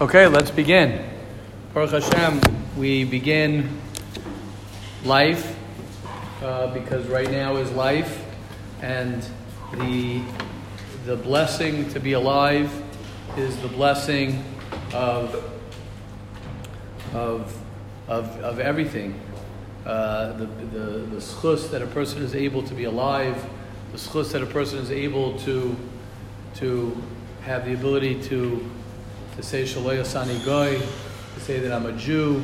Okay, let's begin. Baruch Hashem, we begin life uh, because right now is life, and the the blessing to be alive is the blessing of of of, of everything. Uh, the, the, the schus that a person is able to be alive, the schus that a person is able to to have the ability to to say Shaloya Sani Goy, to say that I'm a Jew,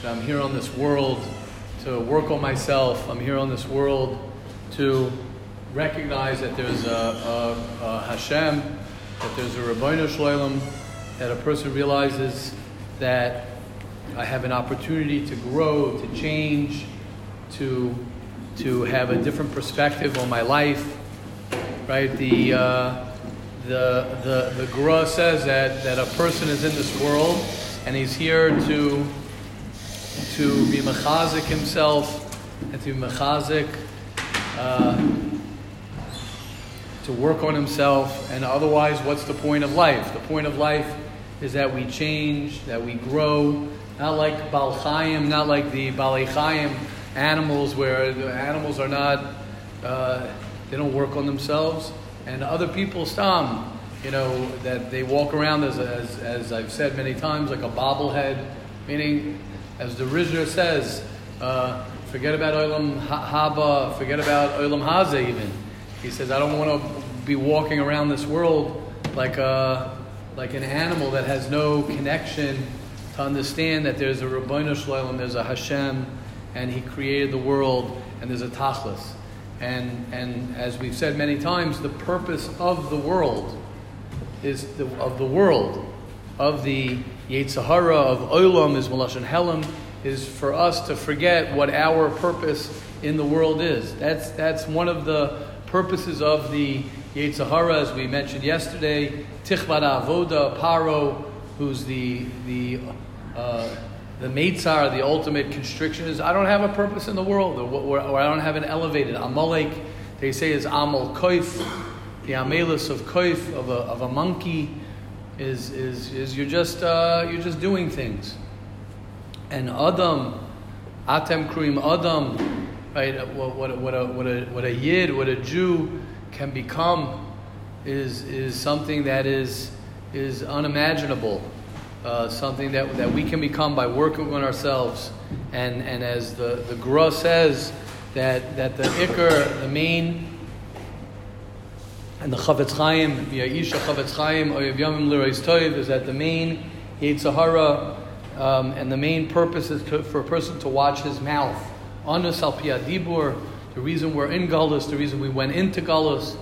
that I'm here on this world to work on myself. I'm here on this world to recognize that there's a, a, a Hashem, that there's a Rabbeinu Shloim, that a person realizes that I have an opportunity to grow, to change, to to have a different perspective on my life. Right? The uh, the, the, the Gra says that, that a person is in this world and he's here to, to be mechazik himself and to be mechazik, uh, to work on himself. And otherwise, what's the point of life? The point of life is that we change, that we grow, not like Bal Chaim, not like the Balei Chaim animals, where the animals are not, uh, they don't work on themselves and other people stam, you know, that they walk around as, as, as I've said many times, like a bobblehead, meaning, as the Rizher says, uh, forget about Olam Haba, forget about Olam Haze even. He says, I don't want to be walking around this world like a, like an animal that has no connection to understand that there's a Rabbeinu Shalom, there's a Hashem, and He created the world, and there's a Tachlis. And, and as we've said many times, the purpose of the world is the, of the world, of the Yetzirah, of Olam, is Malashon Helam, is for us to forget what our purpose in the world is. That's, that's one of the purposes of the Yetzirah, as we mentioned yesterday. Tichvat Avoda, Paro, who's the, the uh, the Meitzar, the ultimate constriction, is I don't have a purpose in the world, or, or, or I don't have an elevated. Amalek, they say, is Amal Koif, the Amelus of Koif, of a, of a monkey, is, is, is you're, just, uh, you're just doing things. And Adam, Atem Kruim Adam, right, what, what, what, a, what, a, what a Yid, what a Jew can become is, is something that is, is unimaginable uh, something that, that we can become by working on ourselves. And, and as the, the Gra says, that, that the Iker, the main, and the Chavetz Chaim, Ya'isha Chavetz Chaim, Oyev Yamim Lirais Toiv, is that the main Yetzirah, um, and the main purpose is to, for a person to watch his mouth. Anus al Dibur, the reason we're in Gullus, the reason we went into Gullus,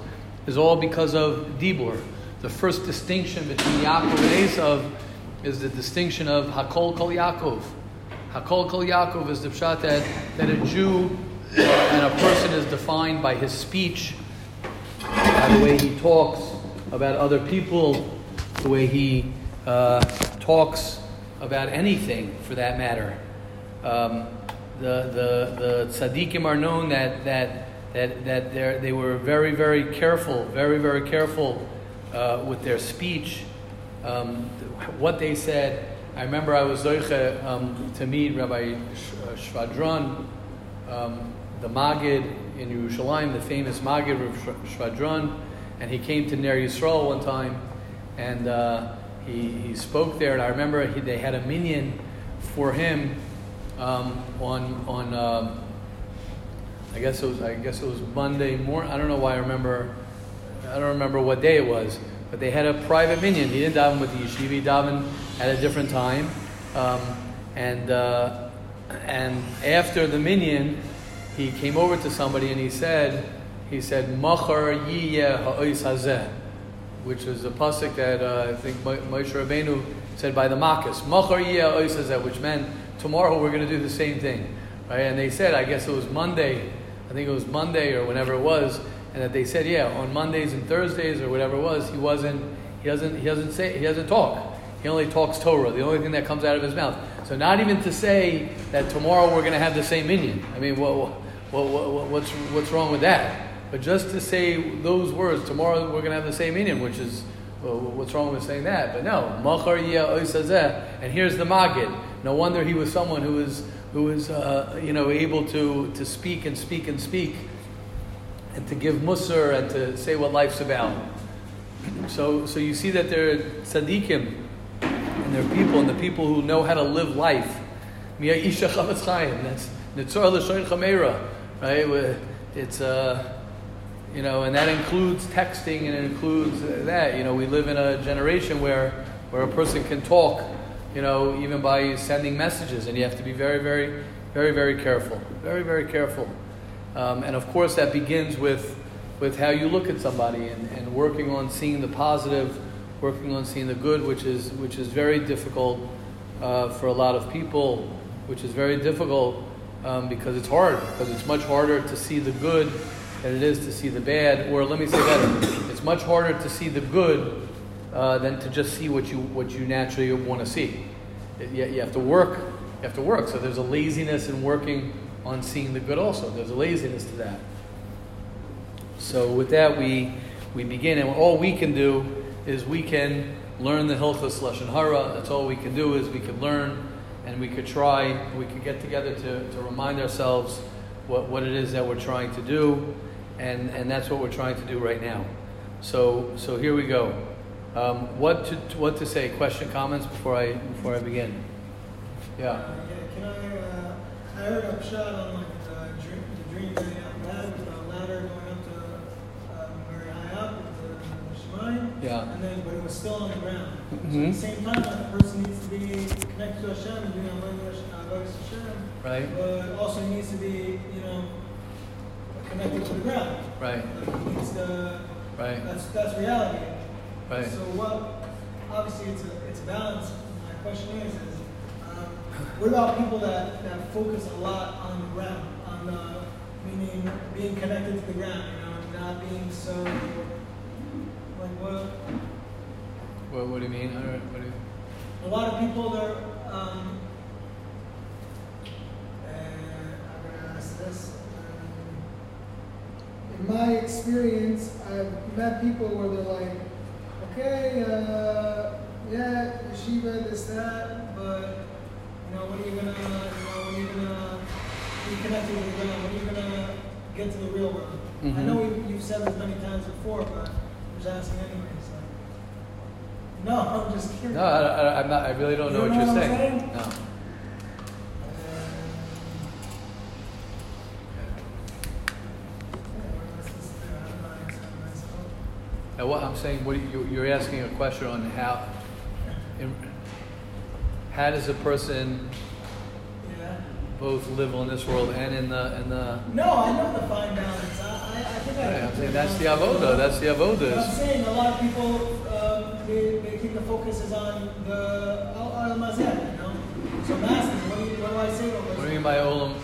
is all because of Dibur. The first distinction between Yaakov and Esav is the distinction of Hakol Kol Yaakov. Hakol Kol Yaakov is the pshat that, that a Jew and a person is defined by his speech, by the way he talks about other people, the way he uh, talks about anything for that matter. Um, the, the, the tzaddikim are known that, that, that, that they were very, very careful, very, very careful uh, with their speech um, what they said. I remember I was zoiche um, to meet Rabbi uh, Schwadron, um, the Magid in Yerushalayim, the famous Magid of Schwadron, and he came to Ner Yisrael one time, and uh, he, he spoke there. And I remember he, they had a minion for him um, on on. Uh, I guess it was I guess it was Monday morning. I don't know why I remember. I don't remember what day it was but they had a private minyan. He didn't daven with the yeshiva, he davened at a different time. Um, and, uh, and after the minyan, he came over to somebody and he said, he said, Machar hazeh, which is a pasuk that uh, I think Moshe Rabbeinu said by the Makkas, Machar hazeh, which meant tomorrow we're going to do the same thing. Right? And they said, I guess it was Monday, I think it was Monday or whenever it was, and that they said, yeah, on Mondays and Thursdays or whatever it was, he wasn't, he doesn't, he doesn't say, he doesn't talk. He only talks Torah, the only thing that comes out of his mouth. So not even to say that tomorrow we're going to have the same minyan. I mean, what, what, what, what's, what's wrong with that? But just to say those words, tomorrow we're going to have the same minyan, which is, well, what's wrong with saying that? But no, And here's the Magid. No wonder he was someone who was, who was uh, you know, able to, to speak and speak and speak and to give Musar and to say what life's about. So, so you see that there are tzaddikim and there are people and the people who know how to live life. That's Nitzor L'Shoin Chamera, right? It's, uh, you know, and that includes texting and it includes that. You know, we live in a generation where, where a person can talk, you know, even by sending messages, and you have to be very, very, very, very careful. Very, very careful. Um, and of course, that begins with, with how you look at somebody and, and working on seeing the positive, working on seeing the good, which is, which is very difficult uh, for a lot of people, which is very difficult um, because it's hard, because it's much harder to see the good than it is to see the bad. Or let me say better, it's much harder to see the good uh, than to just see what you, what you naturally want to see. You, you have to work. You have to work. So there's a laziness in working on seeing the good also. There's a laziness to that. So with that, we, we begin, and all we can do is we can learn the Hilchas Lashon Hara. That's all we can do is we can learn and we could try, we could get together to, to remind ourselves what, what it is that we're trying to do, and, and that's what we're trying to do right now. So, so here we go. Um, what to what to say? Question, comments before I before I begin. Yeah. Uh, yeah can I? Uh, I heard a shot on like the dream, the dream getting out bad with the ladder going up to um, very high up with the, Shemayim. Yeah. And then, but it was still on the ground. Mm-hmm. So at the same time, that person needs to be connected to Hashem and doing Avodah Hashem. Right. But also needs to be, you know, connected to the ground. Right. Like needs to, right. That's that's reality. Right. So what? Obviously, it's a it's a balance. My question is, is what about people that, that focus a lot on the ground, on the meaning being connected to the ground, you know, not being so like what? What, what do you mean? What do you... A lot of people they're um, I'm gonna ask this. Um, in my experience, I've met people where they're like, okay, uh, yeah, yeshiva, this, that, but know, when are you gonna, you know, when are you gonna be connected with the ground? When are you gonna get to the real world? Mm-hmm. I know we, you've said this many times before, but I'm just asking anyways. Like, no, I'm just curious. No, I, I, I'm not. I really don't You know don't what you're what saying. saying? No. Now, what I'm saying, what you, you're asking a question on how, in, how does a person Yeah. both live on this world and in the in the? No, I know the fine balance. I, I, I think I. I'm saying that's the avoda. That's the But I'm saying a lot of people, um, they, they think the focus is on the al al mazeh, you know. So masters, what do, you, what do I say? What do you mean by olam?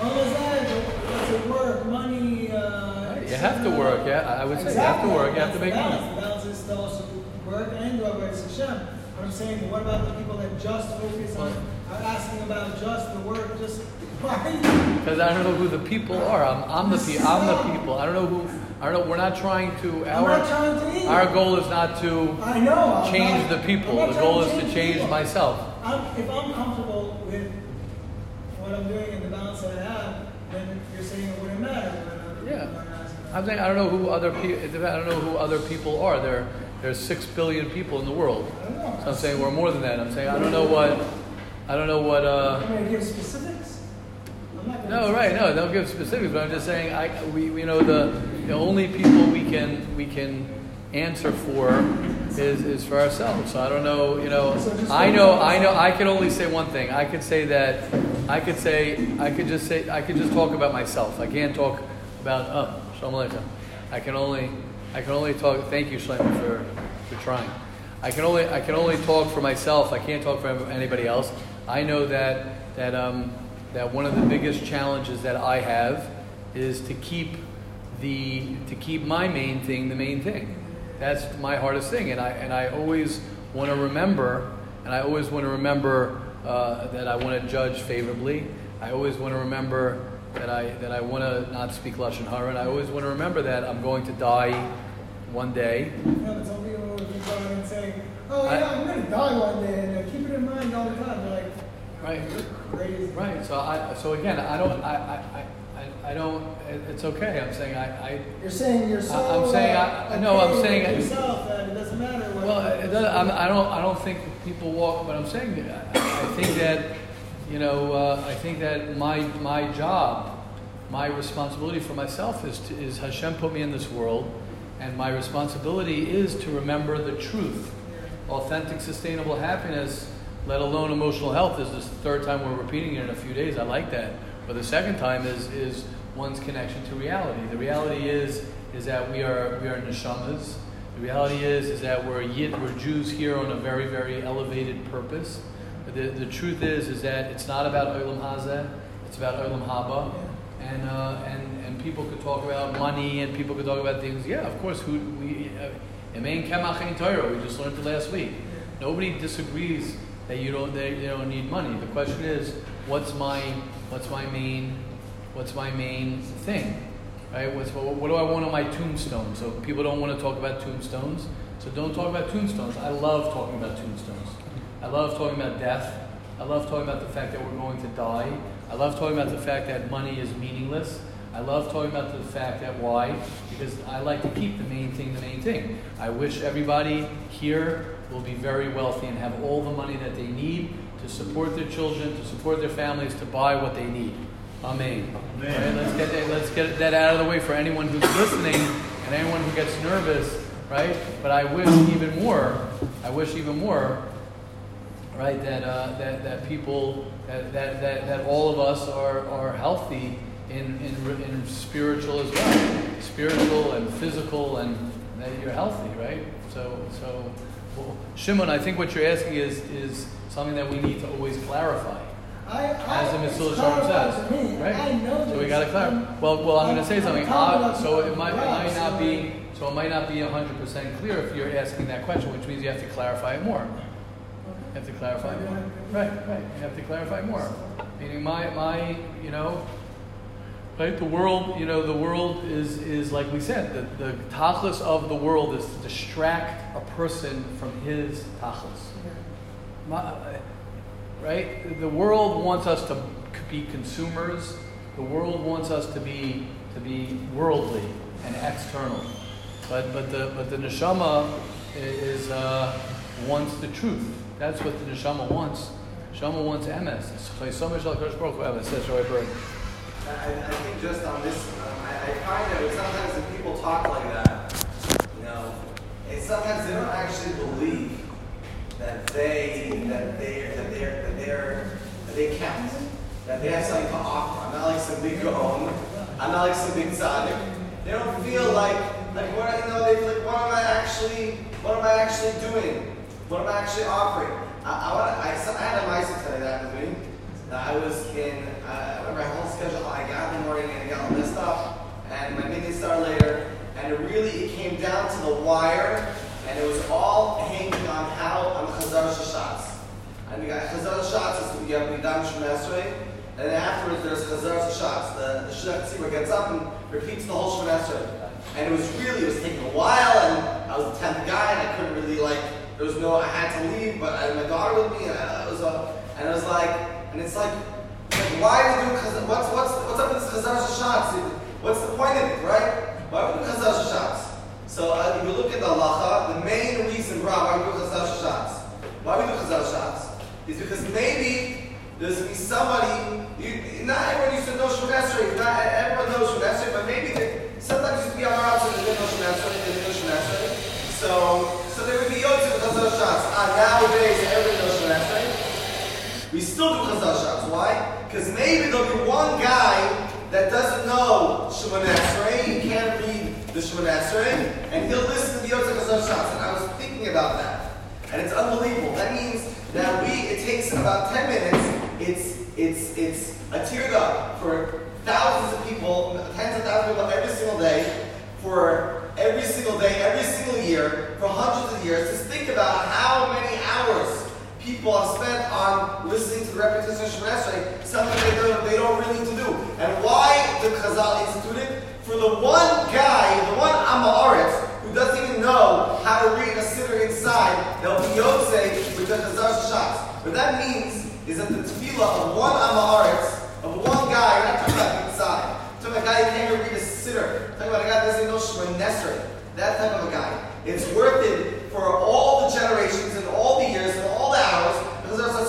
mazeh, does it work? Money. Uh, You have to work. Yeah, I would say you have to work. You have to make the money. balance. The balance is to also work and do Avodah Hashem. But I'm saying, what about the people that just focus on, are asking about just the work, just why? Because I don't know who the people are. I'm, I'm the pe- I'm the people. I don't know who. I don't know. We're not trying to. I'm Our not trying to our goal is not to I know. I'm change not- the people. The goal is to change people. myself. I'm, if I'm comfortable with what I'm doing and the balance that I have, then you're saying it wouldn't matter. But I'm, Yeah. I'm I'm saying I don't know who other people. I don't know who other people are. There, there's six billion people in the world. So I'm saying we're more than that. I'm saying I don't know what. I don't know what. Uh, I'm going to give specifics. I'm not gonna no, right? No, don't give specifics. But I'm just saying I. We, we know the the only people we can we can answer for is is for ourselves. So I don't know. You know. I know. I know. I can only say one thing. I could say that. I could say. I could just say. I could just talk about myself. I can't talk about. Oh, shalom aleichem. I can only. I can only talk. Thank you, Shlomo, for for trying. I can only. I can only talk for myself. I can't talk for anybody else. I know that that um that one of the biggest challenges that I have is to keep the to keep my main thing the main thing. That's my hardest thing, and I and I always want to remember, and I always want to remember uh, that I want to judge favorably. I always want to remember that I that I want to not speak lashon hara, and I always want to remember that I'm going to die one day. No, but some people, if you saying, "Oh I- yeah, I'm gonna die one day," and uh, keep it in mind all the time. They're like, Right. crazy. Right. So I. So again, I don't. I. I. I I don't. it- It's okay. I'm saying I. I You're saying you're so. I'm saying uh, I- no, I'm saying I- yourself that it doesn't matter. What Well, it does, I'm, I don't. I don't think people walk. But I'm saying that I, I think that, you know, uh, I think that my my job, my responsibility for myself is to, is Hashem put me in this world, and my responsibility is to remember the truth, authentic, sustainable happiness, let alone emotional health. This is the third time we're repeating it in a few days. I like that. But the second time is is one's connection to reality. The reality is is that we are we are neshamas. The reality is is that we're yid, we're Jews here on a very very elevated purpose. The, the truth is is that it's not about olam hazeh. It's about olam haba. And, uh, and people could talk about money and people could talk about things. Yeah, of course, who, we, uh, Emein Kemach Ein Torah, we just learned it last week. Nobody disagrees that you don't, that you don't need money. The question is, what's my, what's my main, what's my main thing? Right? What's, what, what do I want on my tombstone? So people don't want to talk about tombstones. So don't talk about tombstones. I love talking about tombstones. I love talking about death. I love talking about the fact that we're going to die. I love talking about the fact that money is meaningless. I love talking about the fact that why? Because I like to keep the main thing the main thing. I wish everybody here will be very wealthy and have all the money that they need to support their children, to support their families, to buy what they need. Amen. Amen. Right, let's get that, let's get that out of the way for anyone who's listening and anyone who gets nervous, right? But I wish even more. I wish even more right? That, uh, that, that people, that, that, that, that all of us are, are healthy in, in, in spiritual as well. Spiritual and physical, and that you're healthy, right? So, so well, Shimon, I think what you're asking is, is something that we need to always clarify. I, I, As the Sharm says, me. right? I know So we got to clarify. I'm- Well, well, I'm going to say something. Uh, so it might, it might not so- be, so it might not be 100% clear if you're asking that question, which means you have to clarify it more. You have to clarify more. Right, right. You have to clarify more. Meaning, my, my, you know, right? The world, you know, the world is, is like we said, the, the tachlis of the world is to distract a person from his tachlis. My, right? The world wants us to be consumers. The world wants us to be to be worldly and external. But but the but the neshama is uh, wants the truth. That's what the neshama wants. Neshama wants emes. Chaysom shel Kadosh Baruch Hu emes. Says Berg. I, I think just on this, um, I, I find that sometimes when people talk like that, you know, and sometimes they don't actually believe that they that they that they're that they're that they count, that they have something to offer. I'm not like some big gaon. I'm not like some big tzaddik. They don't feel like like what you know. They like what am I actually what am I actually doing? What am I actually offering? I, I want I, I had a mice today that with me. I was in, uh, my whole schedule, I got in the morning and I got all this stuff, and my meeting started later, and it really, it came down to the wire, and it was all hanging on how on Chazar shots. And we got Chazar shots, is you have Midam Shemesrei, and afterwards there's Chazar shots. The, the Shemesrei gets up and repeats the whole Shemesrei. And it was really, it was taking a while, and I was the 10th guy, and I couldn't really, like, there was no, I had to leave, but I had my daughter with me, and I, I was, uh, and I was like, and it's like, like why are we do chazar? What's what's what's up with this chazar shots? What's the point of it, right? Why are we doing chazar shots? So uh, if you look at the halacha, the main reason, why we do chazar shots, why we do chazar shots, is because maybe there's gonna be somebody. You, not everyone used to know Shemesrei. Not everyone knows Shemesrei, but maybe they, sometimes used to be on our outside they didn't know Shemesrei. They didn't know Shemesrei. So so there would be yotzim with chazar shots. Ah, nowadays everyone knows Shemesrei. We still do chazal shots. Why? Because maybe there'll be one guy that doesn't know Shemon Esrei, he can't read the Shemon Esrei, and he'll listen to the Yotze chazal shots. And I was thinking about that, and it's unbelievable. That means that we it takes about ten minutes. It's it's it's a teardrop for thousands of people, tens of thousands of people every single day, for every single day, every single year, for hundreds of years. Just think about how many hours people have spent on listening to the repetition of Shemon Esrei, something they don't, they don't really need to do. And why the Chazal instituted? For the one guy, the one Amaretz, who doesn't even know how to read a siddur inside, they'll be Yotze with the Chazar shots. What that means is that the tefillah of one Amaretz, of one guy, not talking about inside. Talking about a guy who can't even read a siddur. Talking about a guy who doesn't know Shmonesser. That type of a guy. It's worth it for all the generations and all the years and all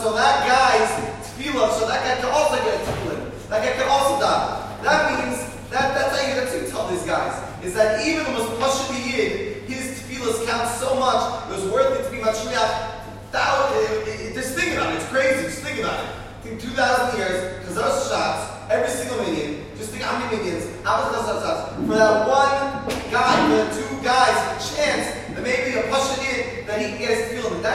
so that guy's tefillah, so that guy can also get a tefillah. That guy can also die. That means that that's how you that's you tell these guys. Is that even the most pashut yid, his tefillahs count so much. It was worth it to be mashmiach. Uh, uh, just think about it. It's crazy. Just think about it. Think 2,000 years, those shots, every single minion, just think how many minions, how many those shots, for that one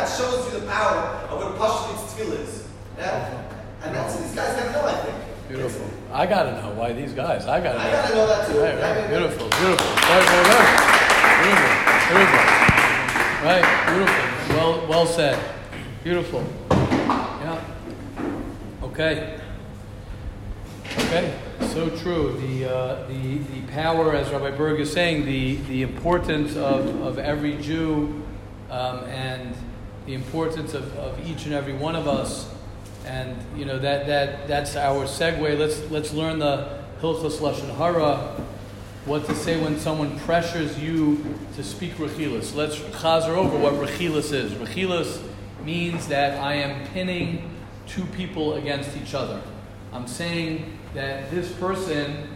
That shows you the power of what a pashut tefillah is. Yeah? And that's, what these guys gotta know, I think. Beautiful. I gotta know why these guys. I gotta know. I gotta know that too. Right, right. Beautiful, beautiful. Right, right, right. Beautiful, beautiful. Right, beautiful. Well, well said. Beautiful. Yeah. Okay. Okay. So true. The uh, the the power, as Rabbi Berg is saying, the the importance of of every Jew, um, and the importance of, of each and every one of us and you know that that that's our segue. Let's let's learn the Hilchos Lashon Hara, what to say when someone pressures you to speak Rechilas. Let's chazer over what Rechilas is. Rechilas means that I am pinning two people against each other. I'm saying that this person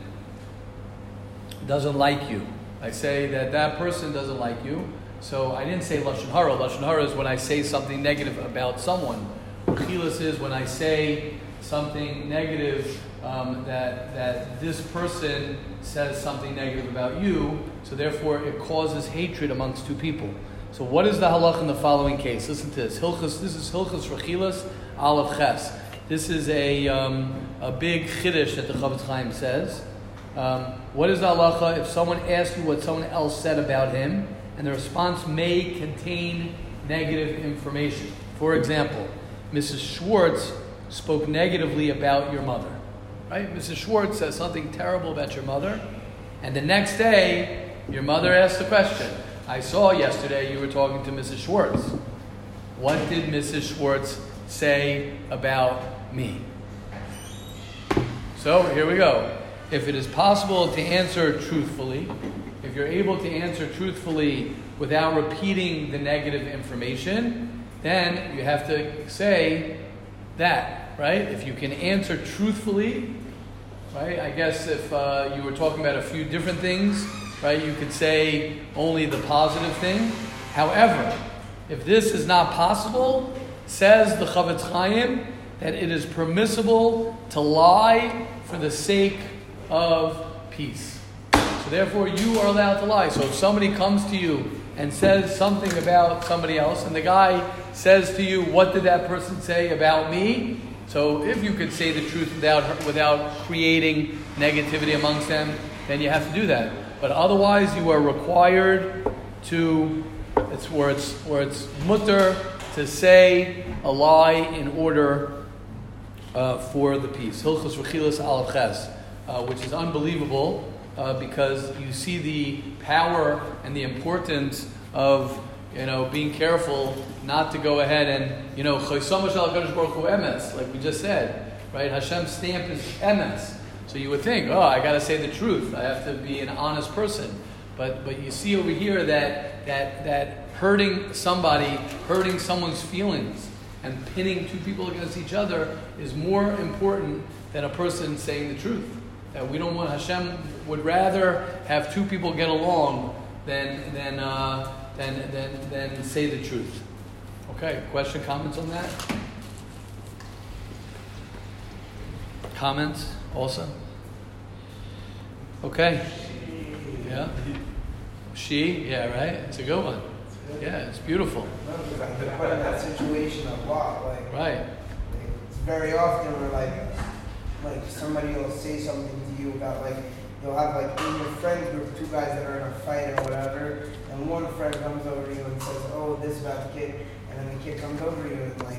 doesn't like you. I say that that person doesn't like you. So I didn't say Lashon Hara. Lashon Hara is when I say something negative about someone. Chilas is when I say something negative um, that, that this person says something negative about you, so therefore it causes hatred amongst two people. So what is the halach in the following case? Listen to this. Hilchas, this is Hilchas Rechilas Aleph Ches. This is a, um, a big chiddush that the Chofetz Chaim says. Um, what is the halacha if someone asks you what someone else said about him, and the response may contain negative information? For example, Mrs. Schwartz spoke negatively about your mother. Right? Mrs. Schwartz says something terrible about your mother, and the next day, your mother asks the question I saw yesterday you were talking to Mrs. Schwartz. What did Mrs. Schwartz say about me? So here we go. If it is possible to answer truthfully, you're able to answer truthfully without repeating the negative information, then you have to say that, right? If you can answer truthfully, right? I guess if uh, you were talking about a few different things, right, you could say only the positive thing. However, if this is not possible, says the Chofetz Chaim that it is permissible to lie for the sake of peace. So therefore, you are allowed to lie. So if somebody comes to you and says something about somebody else, and the guy says to you, "What did that person say about me?" So if you could say the truth without without creating negativity amongst them, then you have to do that. But otherwise, you are required to. It's where it's where it's mutter to say a lie in order uh, for the peace. Hilchos Rechilas Aleph Ches, uh, which is unbelievable uh, because you see the power and the importance of you know being careful not to go ahead and you know like we just said, right? Hashem's stamp is emes. So you would think, oh, I got to say the truth. I have to be an honest person. But but you see over here that that that hurting somebody, hurting someone's feelings, and pinning two people against each other is more important than a person saying the truth. That we don't want Hashem would rather have two people get along than than uh, than, than than say the truth. Okay, question, comments on that? Comments also? Okay. Yeah. She, yeah, right? It's a good one. Yeah, it's beautiful. Put in that situation a lot. Like, Right. it's very often where like, like somebody will say something to you about like, you'll have like in your friend group two guys that are in a fight or whatever, and one friend comes over to you and says, oh, this about the kid, and then the kid comes over to you and like,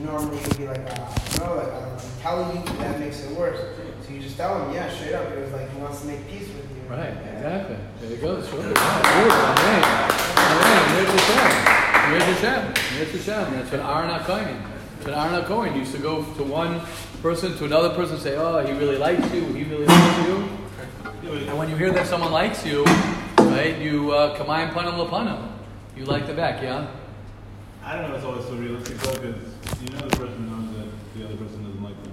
normally you'd be like, ah, no, like I'm telling you that makes it worse. So you just tell him, yeah, straight up. It was like he wants to make peace with you. Right, exactly. There you go. Sure. Yeah, beautiful. Amazing. Mirz Hashem. Mirz Hashem. Hashem. That's what Aaron HaKohen. That's what Aaron HaKohen used to go to one person to another person and say, oh, he really likes you, he really likes you. And when you hear that someone likes you, right, you uh, kamayim panim lapanim. You like the back, yeah? I don't know if it's always so realistic though, because you know the person knows that the other person doesn't like them.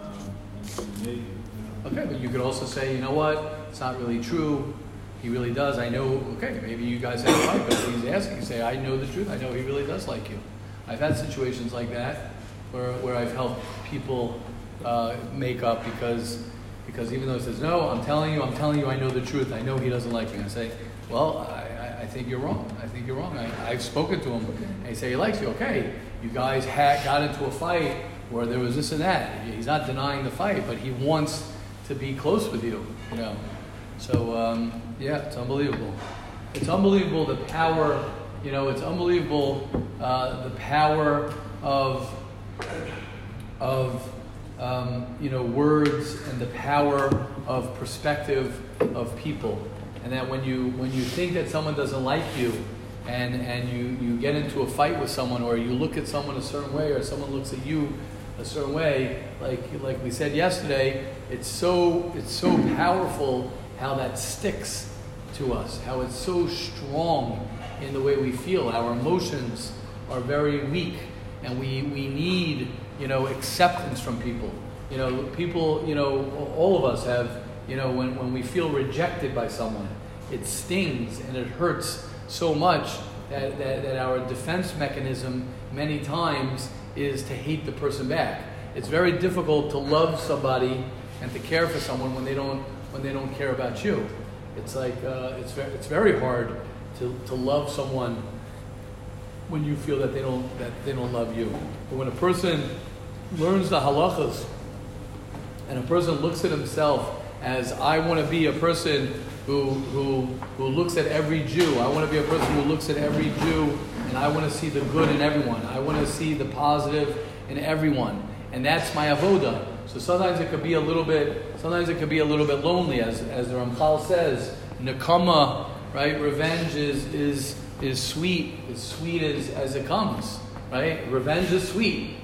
Um, and maybe, you know. Okay, but you could also say, you know what, it's not really true. He really does. I know, okay, maybe you guys have a fight, but he's asking, say, I know the truth. I know he really does like you. I've had situations like that where, where I've helped people uh, make up because, because even though he says, no, I'm telling you, I'm telling you, I know the truth. I know he doesn't like me. I say, well, I, I- think you're wrong. I think you're wrong. I, I've spoken to him. And he say he likes you. Okay, you guys had, got into a fight where there was this and that. He's not denying the fight, but he wants to be close with you, you know. So, um, yeah, it's unbelievable. It's unbelievable the power, you know, it's unbelievable uh, the power of, of um, you know, words and the power of perspective of people. And that when you, when you think that someone doesn't like you and, and you, you get into a fight with someone or you look at someone a certain way or someone looks at you a certain way, like, like we said yesterday, it's so, it's so powerful how that sticks to us, how it's so strong in the way we feel. Our emotions are very weak, and we, we need, you know, acceptance from people. You know, people, you know, all of us have, you know, when, when we feel rejected by someone, it stings and it hurts so much that, that, that our defense mechanism many times is to hate the person back. It's very difficult to love somebody and to care for someone when they don't when they don't care about you. It's like uh, it's very, it's very hard to, to love someone when you feel that they don't that they don't love you. But when a person learns the halachas and a person looks at himself as I want to be a person who, who, who looks at every Jew. I want to be a person who looks at every Jew and I want to see the good in everyone. I want to see the positive in everyone. And that's my avoda. So sometimes it could be a little bit, sometimes it could be a little bit lonely, as, as the Ramchal says. Nakama, right? Revenge is, is, is sweet, as sweet as, as it comes, right? Revenge is sweet.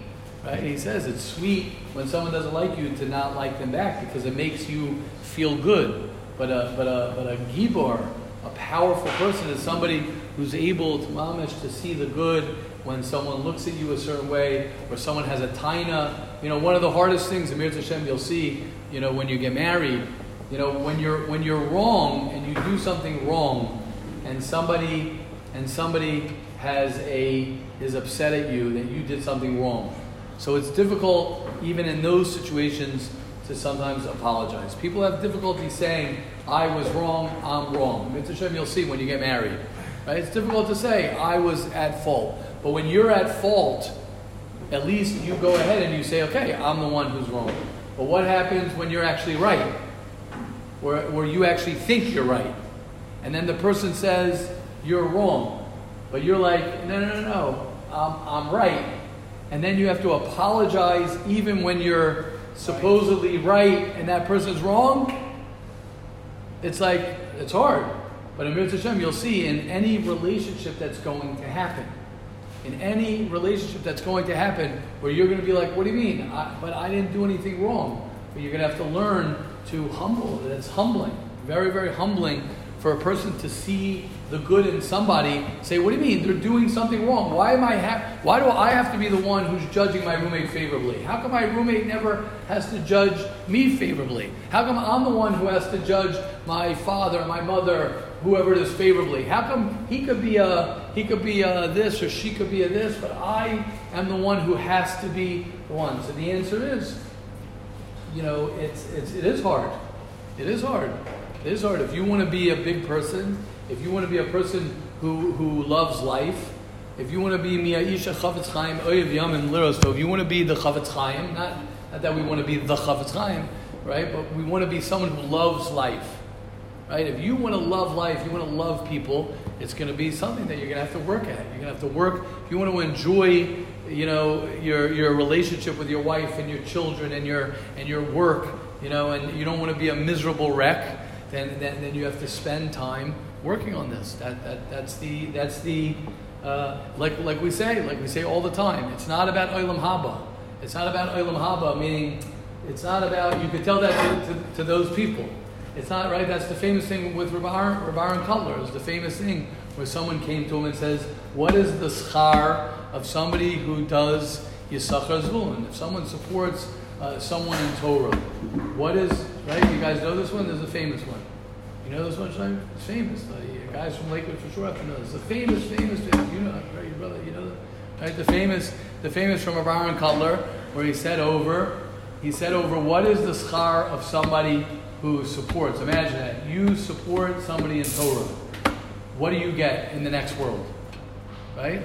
Right? He says it's sweet when someone doesn't like you to not like them back because it makes you feel good. But a, but a, but a gibor, a powerful person, is somebody who's able to mamish to see the good when someone looks at you a certain way or someone has a taina. You know, one of the hardest things in Mirz Hashem you'll see, you know, when you get married, you know, when you're when you're wrong and you do something wrong, and somebody and somebody has a is upset at you that you did something wrong. So it's difficult, even in those situations, to sometimes apologize. People have difficulty saying, I was wrong, I'm wrong. Mitzvah Shem, you'll see when you get married. Right? It's difficult to say, I was at fault. But when you're at fault, at least you go ahead and you say, okay, I'm the one who's wrong. But what happens when you're actually right? Where, where you actually think you're right. And then the person says, you're wrong. But you're like, no, no, no, no, I'm, I'm right. And then you have to apologize even when you're supposedly right and that person's wrong. It's like, it's hard. But in Mirz Hashem, you'll see in any relationship that's going to happen, in any relationship that's going to happen, where you're going to be like, what do you mean? I, but I didn't do anything wrong. But you're going to have to learn to humble. It's humbling. Very, very humbling for a person to see the good in somebody, say, "What do you mean? They're doing something wrong. Why am I? Ha- why do I have to be the one who's judging my roommate favorably? How come my roommate never has to judge me favorably? How come I'm the one who has to judge my father, my mother, whoever it is favorably? How come he could be a he could be a this or she could be a this, but I am the one who has to be the one? So the answer is, you know, it's, it's it is hard. It is hard. It is hard. If you want to be a big person, if you want to be a person who, who loves life, if you want to be Mi'aisha Chavetz Chaim Oyev Liros, so if you want to be the Chavetz Chaim, not, not that we want to be the Chavetz Chaim, right? But we want to be someone who loves life, right? If you want to love life, you want to love people, it's going to be something that you're going to have to work at. You're going to have to work. If you want to enjoy, you know, your your relationship with your wife and your children and your and your work, you know, and you don't want to be a miserable wreck, then then, then you have to spend time working on this. That, that that's the that's the uh, like like we say like we say all the time. It's not about olam haba. It's not about olam haba. Meaning, it's not about. You could tell that to, to, to those people. It's not right. That's the famous thing with Rav Aaron, Kotler. Is the famous thing where someone came to him and says, "What is the schar of somebody who does yisachar zvulun? If someone supports uh, someone in Torah, what is right? You guys know this one. There's a famous one. You know this one? It's famous. The guys from Lakewood for sure have to know this. The famous, famous, famous. You know, right, your brother. You know, right? The famous, the famous from Aaron Kotler, where he said over, he said over, what is the schar of somebody who supports? Imagine that you support somebody in Torah. What do you get in the next world? Right?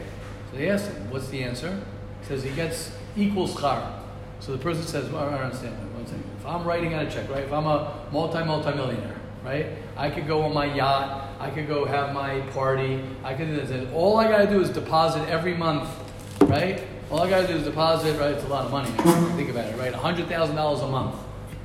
So they asked him, what's the answer? He says he gets equal schar. So the person says, well, I don't understand. One second. If I'm writing out a check, right? If I'm a multi multi millionaire, right? I could go on my yacht. I could go have my party. I could do this. All I got to do is deposit every month, right? All I got to do is deposit, right? It's a lot of money. Think about it, right? $100,000 a month.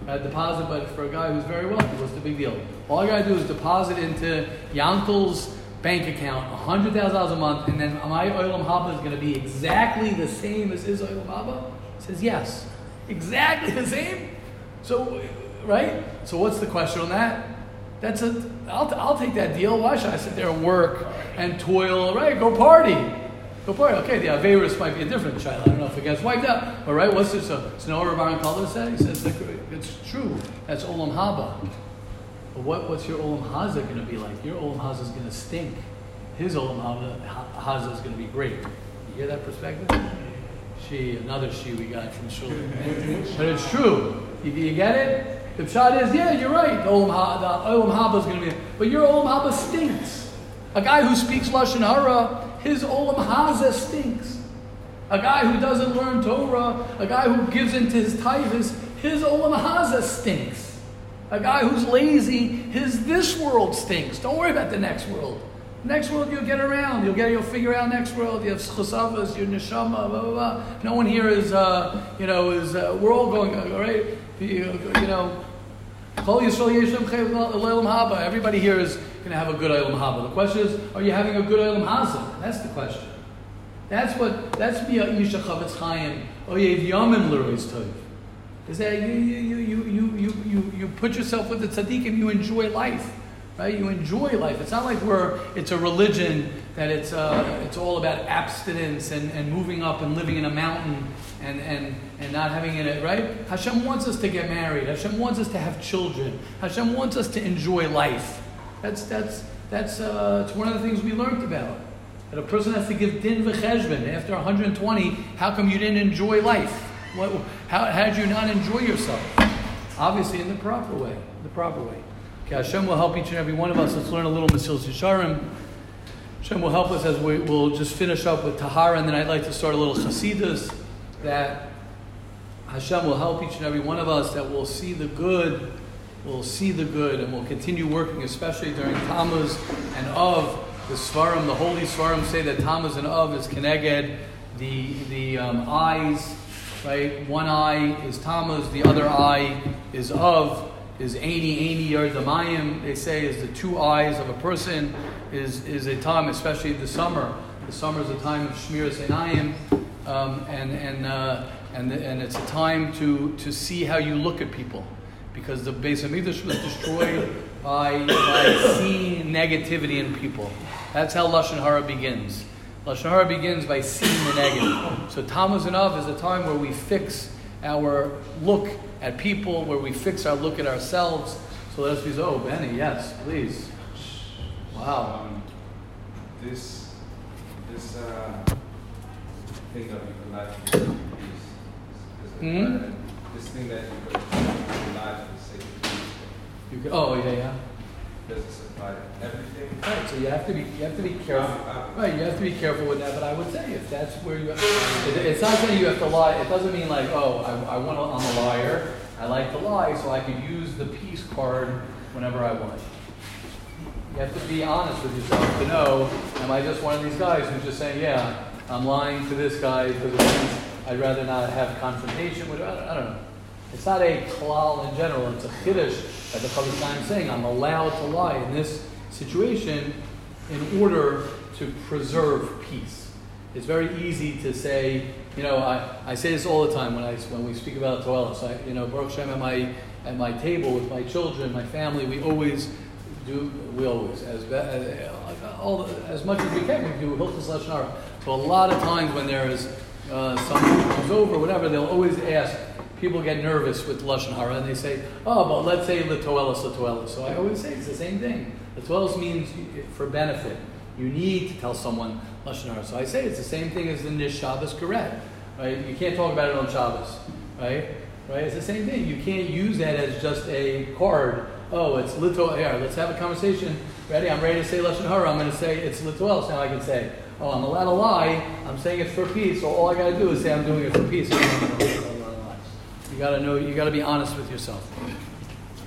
I deposit, but for a guy who's very wealthy, what's the big deal? All I got to do is deposit into Yankel's bank account $100,000 a month, and then my Olam Haba is going to be exactly the same as his Olam Haba? He says, yes. Exactly the same? So, right? So what's the question on that? That's a, I'll, I'll take that deal. Why should I sit there and work and toil? Right? Go party. Go party. Okay, the Averis might be a different child. I don't know if it gets wiped out. But right, what's this? So no Rabbi Kallah said? He says, it's true. That's Olam Haba. But what, what's your Olam Haza going to be like? Your Olam Haza is going to stink. His Olam Haza is going to be great. You hear that perspective? She, another she we got from Shul. but it's true. You, you get it? The shot is, yeah, you're right. The Olam, ha, the Olam Haba is going to be, but your Olam Haba stinks. A guy who speaks Lashon Hara, his Olam Haza stinks. A guy who doesn't learn Torah, a guy who gives into his tithas, his Olam Haza stinks. A guy who's lazy, his this world stinks. Don't worry about the next world. Next world you'll get around. You'll get you'll figure out next world. You have chasavas, your neshama, blah blah blah. No one here is uh, you know is uh, we're all going all right. You, you know, Everybody here is going to have a good olam haba. The question is, are you having a good olam haza? That's the question. That's what that's misha uh, chavetz chaim. Oyev yamim l'rois tov. Is that you you you you you you you put yourself with the tzaddik and you enjoy life. Right? You enjoy life. It's not like we're, it's a religion that it's, uh, it's all about abstinence and, and moving up and living in a mountain and, and, and not having it, right? Hashem wants us to get married. Hashem wants us to have children. Hashem wants us to enjoy life. That's, that's, that's uh, it's one of the things we learned about. That a person has to give din v'cheshbon. After 120, how come you didn't enjoy life? What, how, how did you not enjoy yourself? Obviously in the proper way. The proper way. Hashem will help each and every one of us. Let's learn a little Mesilas Yesharim. Hashem will help us as we will just finish up with Tahara, and then I'd like to start a little Chasidus that Hashem will help each and every one of us that will see the good, will see the good, and will continue working, especially during Tammuz and Av. The Svarim, the holy Svarim say that Tammuz and Av is Keneged, the, the um, eyes, right? One eye is Tammuz, the other eye is Av is Aini Aini Yardamayim, they say is the two eyes of a person, is, is a time, especially the summer. The summer is a time of Shmir um, and, and, uh, and, and it's a time to, to see how you look at people. Because the Beis Hamikdash was destroyed by, by seeing negativity in people. That's how Lashon Hara begins. Lashon Hara begins by seeing the negative. So Tammuz and Av is a time where we fix our look at people, where we fix our look at ourselves. So let us be, oh, Benny, yes, please. Wow. Um, this this uh, thing of your life is, is, is Mhm. uh, this thing that you your life for the sake of peace. You can, oh, yeah, yeah. This apply everything? Right, so you have to be you have to be careful. Right, you have to be careful with that. But I would say if that's where you, it, it's not saying you have to lie. It doesn't mean like, oh, I, I want to, I'm a liar. I like to lie, so I can use the peace card whenever I want. You have to be honest with yourself to know, am I just one of these guys who's just saying, yeah, I'm lying to this guy because I'd rather not have confrontation with. I don't, I don't know. It's not a klal in general. It's a chiddush that the Chavis is saying. I'm allowed to lie in this situation in order to preserve peace. It's very easy to say, you know, I, I say this all the time when I when we speak about Toelis. I, you know, Baruch Hashem at my at my table with my children, my family, we always do. We always as all as much as we can. We do Hilchas Lashon. So a lot of times when there is uh, someone comes over, whatever, they'll always ask. People get nervous with lashon hara and they say, "Oh, but let's say letoelis, letoelis." So I always say it's the same thing. Letoelis means for benefit. You need to tell someone lashon hara. So I say it's the same thing as the nish Shabbos karet, right? You can't talk about it on Shabbos, right? Right? It's the same thing. You can't use that as just a card. Oh, it's lito. Here, let's have a conversation. Ready? I'm ready to say lashon hara. I'm going to say it's litoelis. Now I can say, "Oh, I'm allowed to lie. I'm saying it's for peace." So all I got to do is say I'm doing it for peace. You got to know. You got to be honest with yourself.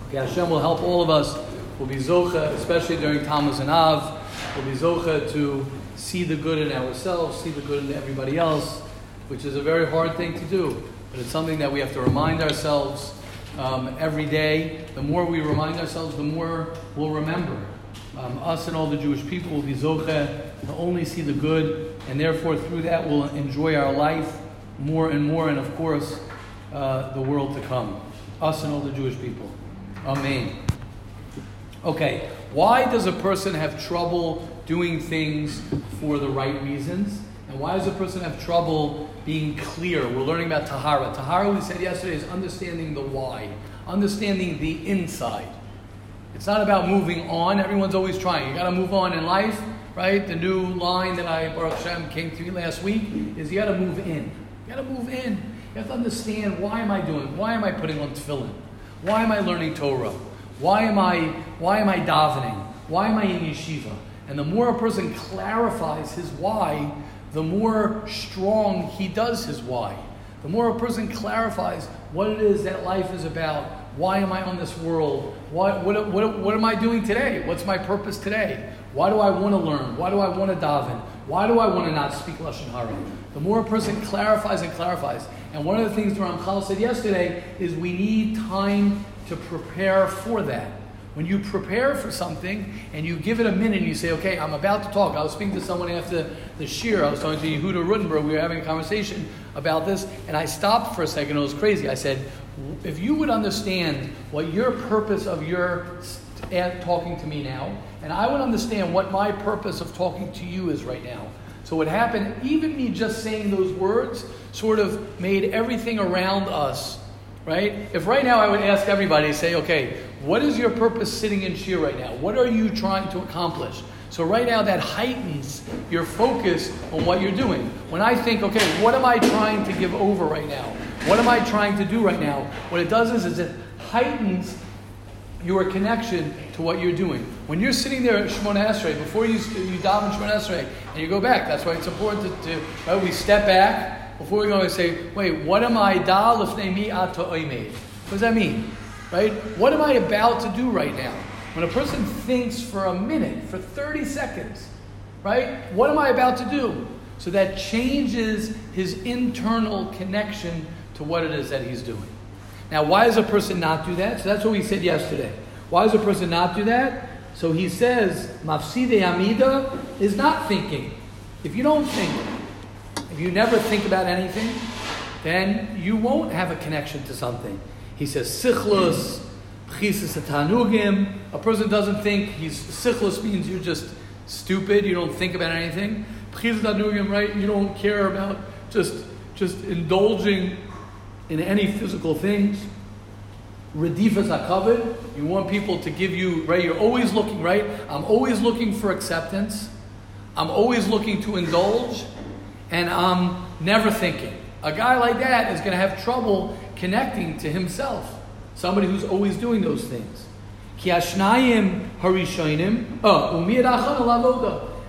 Okay, Hashem will help all of us. We'll be zocha, especially during Tammuz and Av. We'll be zocha to see the good in ourselves, see the good in everybody else, which is a very hard thing to do. But it's something that we have to remind ourselves um, every day. The more we remind ourselves, the more we'll remember. Um, us and all the Jewish people will be zocha to only see the good, and therefore through that we'll enjoy our life more and more, and of course uh, the world to come. Us and all the Jewish people. Amen. Okay, why does a person have trouble doing things for the right reasons? And why does a person have trouble being clear? We're learning about Tahara. Tahara, we said yesterday, is understanding the why, understanding the inside. It's not about moving on. Everyone's always trying. You got to move on in life, right? The new line that I, Baruch Hashem, came to me last week is you got to move in. You got to move in. You have to understand why am I doing? Why am I putting on tefillin? Why am I learning Torah? Why am I why am I davening? Why am I in yeshiva? And the more a person clarifies his why, the more strong he does his why. The more a person clarifies what it is that life is about. Why am I on this world? What, what, what, what am I doing today? What's my purpose today? Why do I want to learn? Why do I want to daven? Why do I want to not speak Lashon Hara? The more a person clarifies and clarifies. And one of the things the Ramchal said yesterday is we need time to prepare for that. When you prepare for something and you give it a minute and you say, okay, I'm about to talk. I was speaking to someone after the shir. I was talking to Yehuda Rutenberg. We were having a conversation about this. And I stopped for a second. It was crazy. I said, if you would understand what your purpose of your talking to me now, and I would understand what my purpose of talking to you is right now. So what happened, even me just saying those words sort of made everything around us, right? If right now I would ask everybody, say, okay, what is your purpose sitting in Shir right now? What are you trying to accomplish? So right now that heightens your focus on what you're doing. When I think, okay, what am I trying to give over right now? What am I trying to do right now? What it does is, is it heightens your connection to what you're doing. When you're sitting there at Shemona Esrei, before you, you daven Shemona Esrei, and you go back, that's why it's important to, to right, we step back before we go and say, wait, what am I da lifnei mi ato oimed? What does that mean? Right? What am I about to do right now? When a person thinks for a minute, for 30 seconds, right? What am I about to do? So that changes his internal connection to what it is that he's doing. Now, why does a person not do that? So that's what we said yesterday. Why does a person not do that? So he says, Mafside Amida is not thinking. If you don't think, if you never think about anything, then you won't have a connection to something. He says, Sichlus, Pchisis Tanugim. A person doesn't think, he's Sichlus means you're just stupid, you don't think about anything. Pchisis Tanugim, right? You don't care about just, just indulging in any physical things. Redifas kavod. You want people to give you, right? You're always looking, right? I'm always looking for acceptance. I'm always looking to indulge. And I'm never thinking. A guy like that is going to have trouble connecting to himself. Somebody who's always doing those things. Ki ashnayim harishonim. Oh,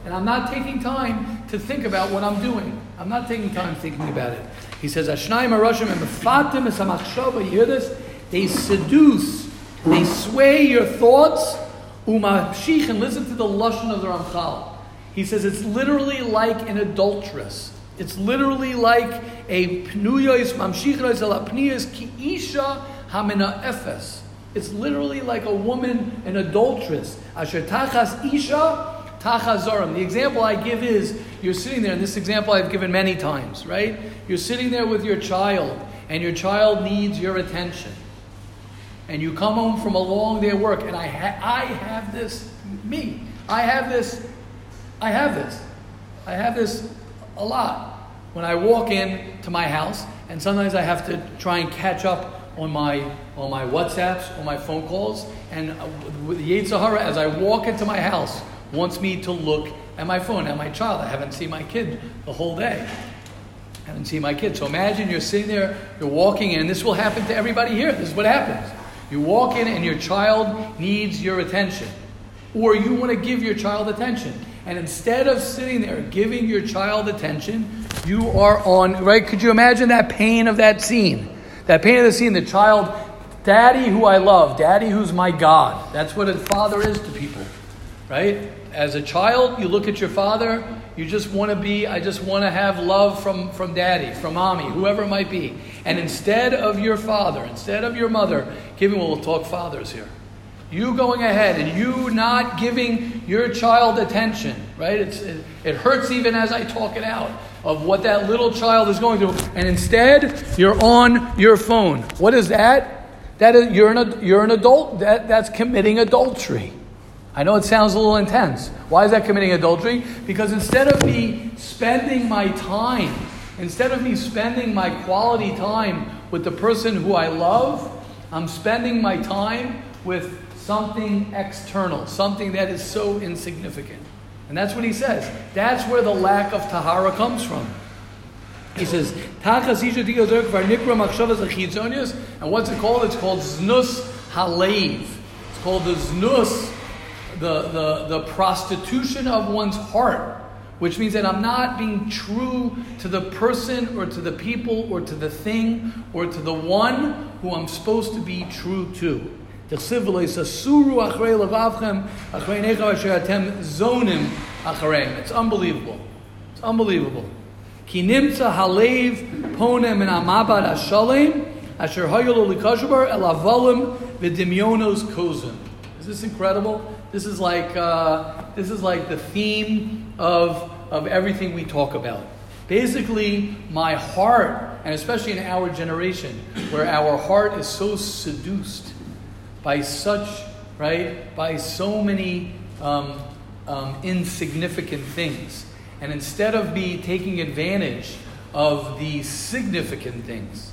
and I'm not taking time to think about what I'm doing. I'm not taking time thinking about it. He says, Ashnayim Arashim and Befatim Esamachshava, you hear this? They seduce, they sway your thoughts. Umashich, and listen to the Lashon of the Ramchal. He says it's literally like an adulteress. It's literally like a pnuyos mamshichros ala pniyos ki isha hamina efes. It's literally like a woman, an adulteress. Asher tachas isha tachazorim. The example I give is you're sitting there, and this example I've given many times, right? You're sitting there with your child, and your child needs your attention. And you come home from a long day of work, and I, ha- I have this, me, I have this, I have this, I have this a lot. When I walk in to my house, and sometimes I have to try and catch up on my on my WhatsApps, on my phone calls, and uh, with Yetzer Hara, as I walk into my house, wants me to look at my phone, at my child. I haven't seen my kid the whole day. I haven't seen my kid. So imagine you're sitting there, you're walking in, this will happen to everybody here. This is what happens. You walk in and your child needs your attention. Or you want to give your child attention. And instead of sitting there giving your child attention, you are on, right? Could you imagine that pain of that scene? That pain of the scene, the child, daddy who I love, daddy who's my God. That's what a father is to people, right? As a child, you look at your father, you just want to be, I just want to have love from, from daddy, from mommy, whoever it might be. And instead of your father, instead of your mother, giving, well, we'll talk fathers here. You going ahead and you not giving your child attention, right? It's, it, it hurts even as I talk it out of what that little child is going through. And instead, you're on your phone. What is that? That is, you're, an, you're an adult. That, that's committing adultery. I know it sounds a little intense. Why is that committing adultery? Because instead of me spending my time, instead of me spending my quality time with the person who I love, I'm spending my time with something external, something that is so insignificant. And that's what he says. That's where the lack of tahara comes from. He says, and what's it called? It's called znus halev. It's called the znus, the, the, the prostitution of one's heart, which means that I'm not being true to the person or to the people or to the thing or to the one who I'm supposed to be true to. It's unbelievable. It's unbelievable. Ki nimtza halev ponem in amabad ashalim asher hayolo likashbar el avalim v'dimyonos kozim. Is this incredible? This is like uh, this is like the theme of of everything we talk about. Basically, my heart, and especially in our generation, where our heart is so seduced by such, right, by so many um, um, insignificant things. And instead of me taking advantage of the significant things,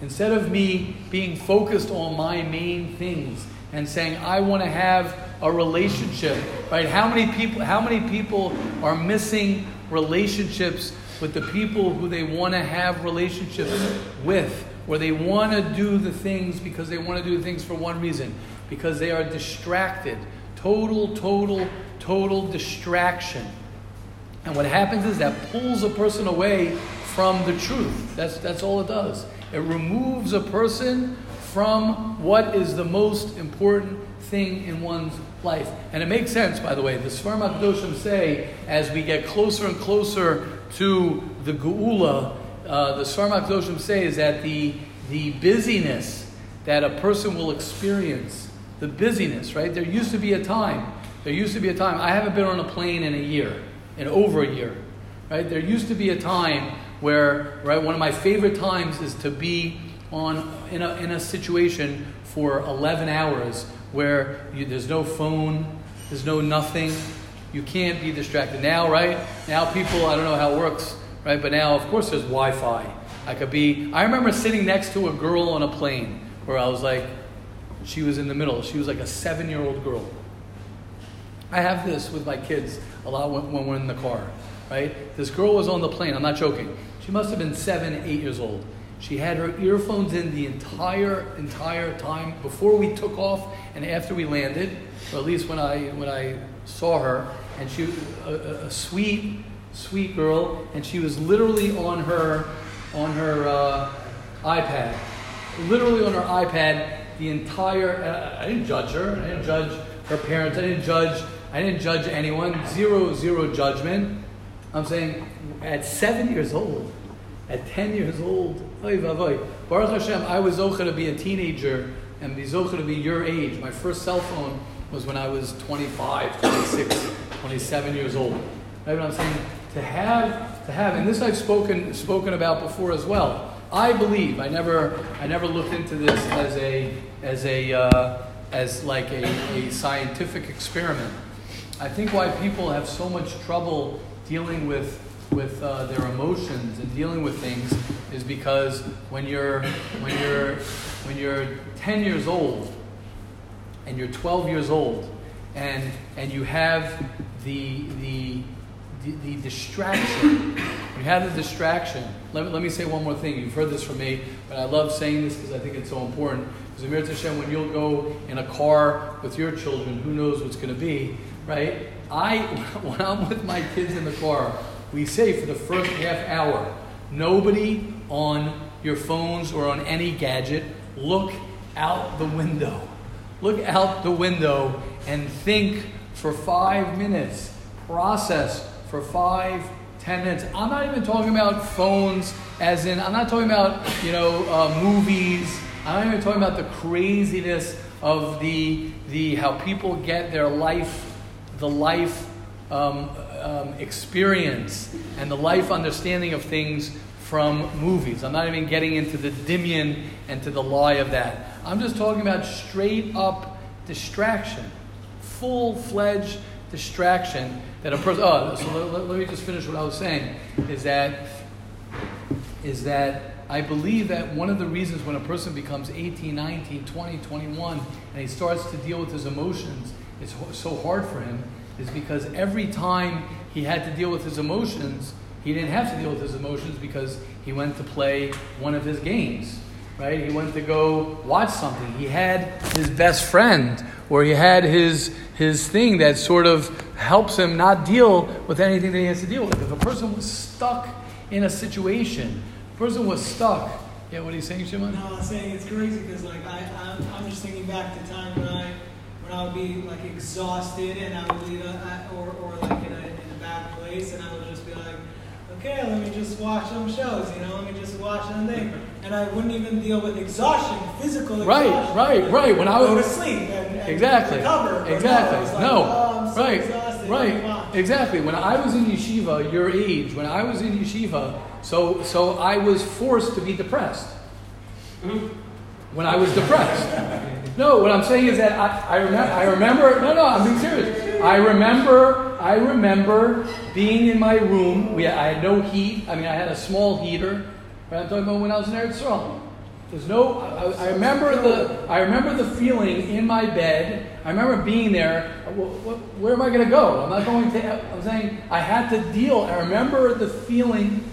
instead of me being focused on my main things and saying, I want to have a relationship, right? How many people, how many people are missing relationships with the people who they want to have relationships with? where they want to do the things because they want to do the things for one reason because they are distracted. Total, total, total distraction. And what happens is that pulls a person away from the truth. That's, that's all it does. It removes a person from what is the most important thing in one's life. And it makes sense, by the way. The Sfarim HaKadoshim say, as we get closer and closer to the Geula, uh, the Sfarim HaKadoshim say is that the, the busyness that a person will experience, the busyness, right? There used to be a time, there used to be a time, I haven't been on a plane in a year, in over a year, right? There used to be a time where, right, one of my favorite times is to be on, in a, in a situation for 11 hours where you, there's no phone, there's no nothing, you can't be distracted. Now, right? Now people, I don't know how it works, right? But now, of course, there's Wi Fi. I could be, I remember sitting next to a girl on a plane where I was like, she was in the middle. She was like a seven year old girl. I have this with my kids a lot when, when we're in the car, right? This girl was on the plane, I'm not joking. She must have been seven, eight years old. She had her earphones in the entire, entire time before we took off and after we landed, or at least when I, when I saw her. And she, a, a sweet, sweet girl, and she was literally on her on her uh, iPad, literally on her iPad. The entire uh, I didn't judge her. I didn't judge her parents. I didn't judge. I didn't judge anyone. Zero zero judgment. I'm saying at seven years old, at ten years old, Baruch Hashem, I was okay to be a teenager and be zocher to be your age. My first cell phone was when I was 25, 26, 27 years old. Right what I'm saying? To have, to have, and this I've spoken spoken about before as well. I believe I never I never looked into this as a as a uh, as like a, a scientific experiment. I think why people have so much trouble dealing with with uh, their emotions and dealing with things is because when you're when you're when you're 10 years old and you're 12 years old and and you have the the the, distraction you have the distraction. Let, let me say one more thing. You've heard this from me but i love saying this because i think it's so important. Because Amir Tashem, when you'll go in a car with your children who knows what's going to be right? I when i'm with my kids in the car we say for the first half hour nobody on your phones or on any gadget look out the window. Look out the window and think for five minutes. Process for five ten minutes. I'm not even talking about phones as in i'm not talking about you know uh, movies. I'm not even talking about the craziness of the the how people get their life the life um, um, experience and the life understanding of things from movies. I'm not even getting into the dimion and to the lie of that. I'm just talking about straight up distraction, full fledged distraction that a person. Oh, so let, let me just finish what I was saying. Is that is that I believe that one of the reasons when a person becomes 18, 19, 20, 21, and he starts to deal with his emotions, it's so hard for him, is because every time he had to deal with his emotions, he didn't have to deal with his emotions because he went to play one of his games, right? He went to go watch something. He had his best friend, or he had his his thing that sort of helps him not deal with anything that he has to deal with. If a person was stuck in a situation, a person was stuck. Yeah, what are you saying, Shimon? No, I'm saying it's crazy because like I, I'm, I'm just thinking back to time when I when I would be like exhausted and I would leave uh, or or like in a in a bad place and I would just be like, okay, let me just watch some shows, you know, let me just watch something, and I wouldn't even deal with exhaustion, physical Right, exhaustion. right, right. right. When I would go to was sleep and, and exactly, recover. exactly. No, like, no, oh, I'm so right, exhausted, right, exactly. When I was in yeshiva, your age, when I was in yeshiva, so so I was forced to be depressed. When I was depressed. No, what I'm saying is that I, I, remember, I remember, no, no, I'm being serious. I remember, I remember being in my room. We, I had no heat. I mean, I had a small heater. But I'm talking about when I was in Eretz Yisrael. There's no. I, I remember the. I remember the feeling in my bed. I remember being there. Wh- wh- Where am I going to go? I'm not going to. I'm saying I had to deal. I remember the feeling.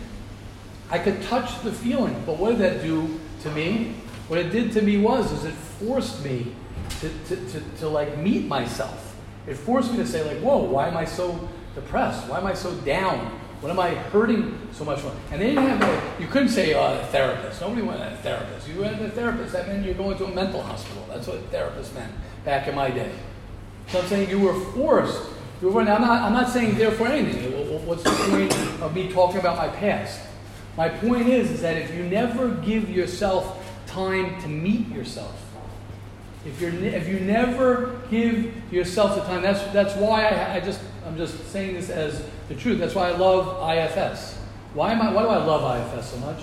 I could touch the feeling, but what did that do to me? What it did to me was, is it forced me to, to, to, to like meet myself. It forced me to say like, whoa, why am I so depressed? Why am I so down? What am I hurting so much for? And they didn't have a, you couldn't say uh, a therapist. Nobody went to a therapist. You went to a therapist, that meant you're going to a mental hospital. That's what therapist meant back in my day. So I'm saying you were forced. You were, I'm, not, I'm not saying therefore anything. Wh- wh- What's the point of me talking about my past? My point is, is that if you never give yourself time to meet yourself, if you're if you never give yourself the time, that's that's why I, I just I'm just saying this as the truth. That's why I love IFS. Why am I? Why do I love IFS so much?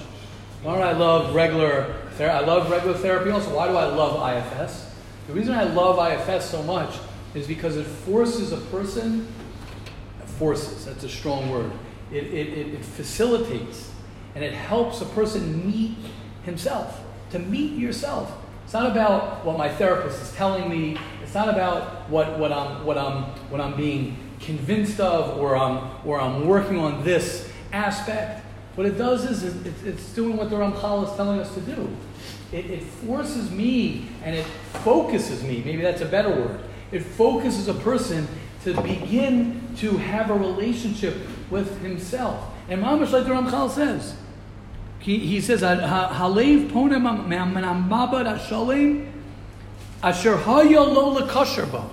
Why do I love regular therapy? I love regular therapy also. Why do I love IFS? The reason I love IFS so much is because it forces a person. Forces. That's a strong word. It, it, it, it facilitates and it helps a person meet himself. To meet yourself. It's not about what my therapist is telling me. It's not about what, what, I'm, what, I'm, what I'm being convinced of or I'm, or I'm working on this aspect. What it does is it, it- it's doing what the Ramchal is telling us to do. It, it forces me and it focuses me. Maybe that's a better word. It focuses a person to begin to have a relationship with himself. And Mamash, like the Ramchal says, he, he says, "Halev ponem asher lo lekasher bo."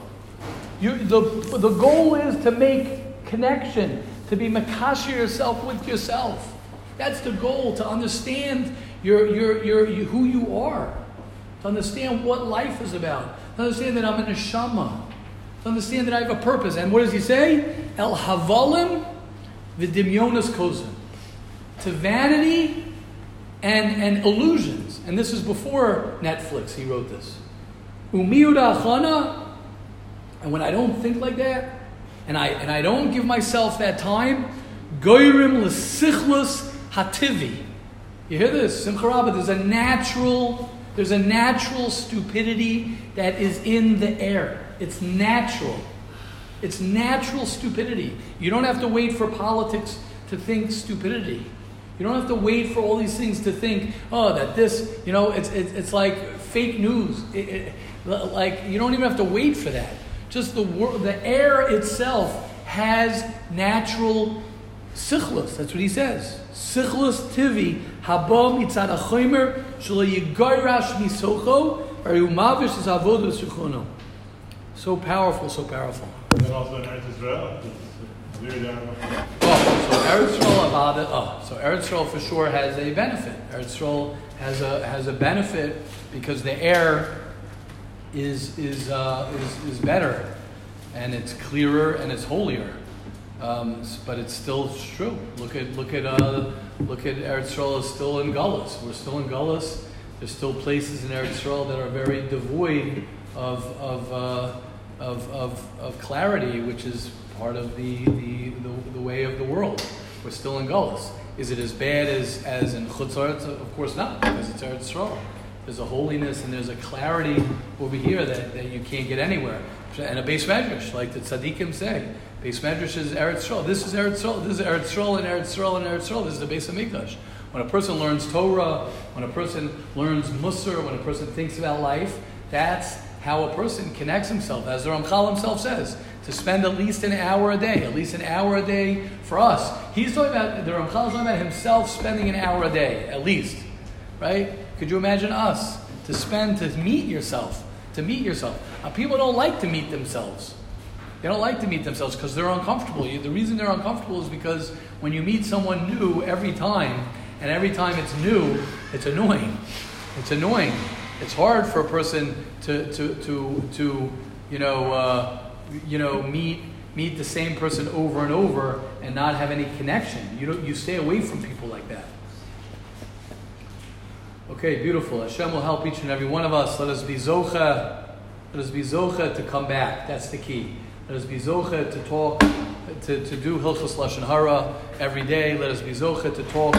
You, the, the goal is to make connection, to be makasher yourself with yourself. That's the goal, to understand your, your, your, you, who you are. To to understand what life is about, to understand that I'm a neshama, to understand that I have a purpose. And what does he say? El havalim v'dimyonas kozim. To vanity and, and illusions. And this is before Netflix, he wrote this. Umiuda achana. And when I don't think like that, and I, and I don't give myself that time, goyrim l'sichlus hativi. You hear this? Simcha Rabbah, there's a natural, there's a natural stupidity that is in the air. It's natural. It's natural stupidity. You don't have to wait for politics to think stupidity. You don't have to wait for all these things to think, oh, that this, you know, it's, it's, it's like fake news. It, it, like, you don't even have to wait for that. Just the, wor- the air itself has natural sichlus. That's what he says. Sichlus tivi haba mitzad achomer shelo yigoyrash misocho is avodah. So powerful, so powerful. And also in Israel. Oh, so Eretz Yisrael. Oh, so for sure has a benefit. Eretz Yisrael has a has a benefit because the air is is uh, is is better, and it's clearer and it's holier. Um, but it's still true. Look at look at uh, look at Eretz Yisrael is still in Gullus. We're still in Gullus. There's still places in Eretz Yisrael that are very devoid of of, uh, of, of, of clarity, which is part of the, the, the, the way of the world. We're still in Gullus. Is it as bad as, as in Chutz La'aretz? Of course not, because it's Eretz Yisrael. There's a holiness and there's a clarity over here that, that you can't get anywhere. And a beis medrash, like the tzaddikim say. Beis medrash is Eretz Yisrael. This is Eretz Yisrael. This is Eretz Yisrael and Eretz Yisrael and Eretz Yisrael. This is the base of Mikdash. When a person learns Torah, when a person learns Musar, when a person thinks about life, that's how a person connects himself. As the Ramchal himself says, to spend at least an hour a day, at least an hour a day for us. He's talking about, the Ramchal is talking about himself spending an hour a day, at least. Right? Could you imagine us to spend, to meet yourself, to meet yourself? Uh, people don't like to meet themselves. They don't like to meet themselves because they're uncomfortable. The reason they're uncomfortable is because when you meet someone new every time, and every time it's new, it's annoying. It's annoying. It's hard for a person to, to, to, to you know, uh, you know, meet meet the same person over and over and not have any connection. You don't, you stay away from people like that. Okay, beautiful. Hashem will help each and every one of us. Let us be zocha. Let us be zocha to come back. That's the key. Let us be zocha to talk, to, to do hilchos lashon hara every day. Let us be zocha to talk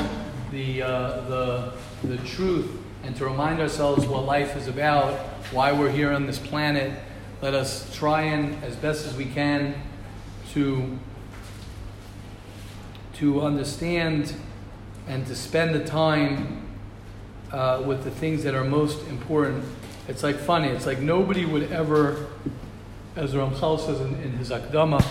the uh, the the truth and to remind ourselves what life is about, why we're here on this planet. Let us try and, as best as we can, to to understand and to spend the time uh, with the things that are most important. It's like funny. It's like nobody would ever, as Ramchal says in, in his Akdama,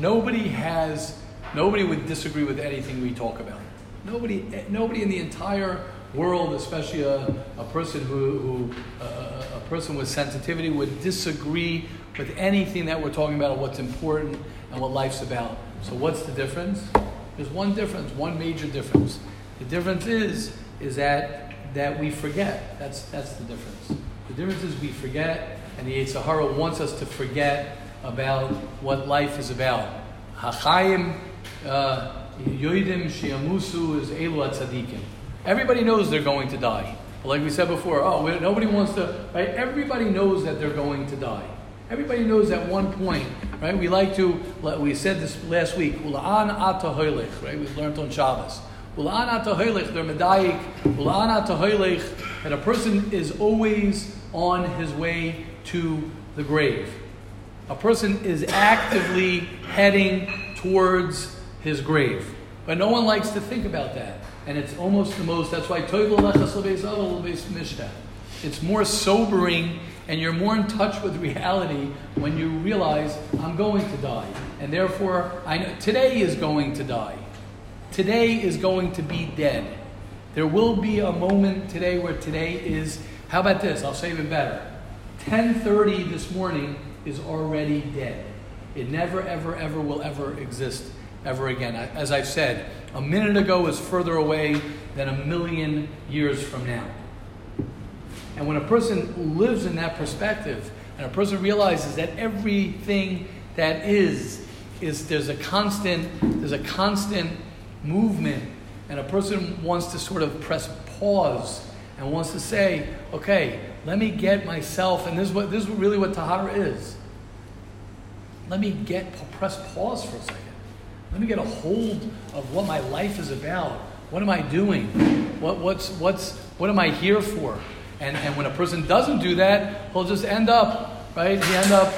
nobody has, nobody would disagree with anything we talk about. Nobody, eh, nobody in the entire world, especially a, a person who, who a, a person with sensitivity, would disagree with anything that we're talking about, what's important and what life's about. So, what's the difference? There's one difference, one major difference. The difference is is that that we forget. That's that's the difference. The difference is we forget, and the Yetzer Hara wants us to forget about what life is about. Hachayim uh, yoidim shiamusu is elu tzadikim. Everybody knows they're going to die. Like we said before, oh, nobody wants to. Right? Everybody knows that they're going to die. Everybody knows at one point, right? We like to. We said this last week. Ula'an ata hoylech, Right? We learned on Shabbos. Ula'an ata hoylech. They're medayik. Ula'an ata hoylech. That a person is always on his way to the grave. A person is actively heading towards his grave. But no one likes to think about that. And it's almost the most, that's why. It's more sobering and you're more in touch with reality when you realize I'm going to die. And therefore, I know today is going to die. Today is going to be dead. There will be a moment today where today is, how about this? I'll say even better. 10:30 this morning is already dead. It never ever ever will ever exist ever again. As I've said, a minute ago is further away than a million years from now. And when a person lives in that perspective, and a person realizes that everything that is, is there's a constant, there's a constant movement, and a person wants to sort of press pause and wants to say, okay, let me get myself, and this is what this is really what Tahara is. Let me get press pause for a second. Let me get a hold of what my life is about. What am I doing? What, what's, what's, what am I here for? And, and when a person doesn't do that, he'll just end up, right? He end up,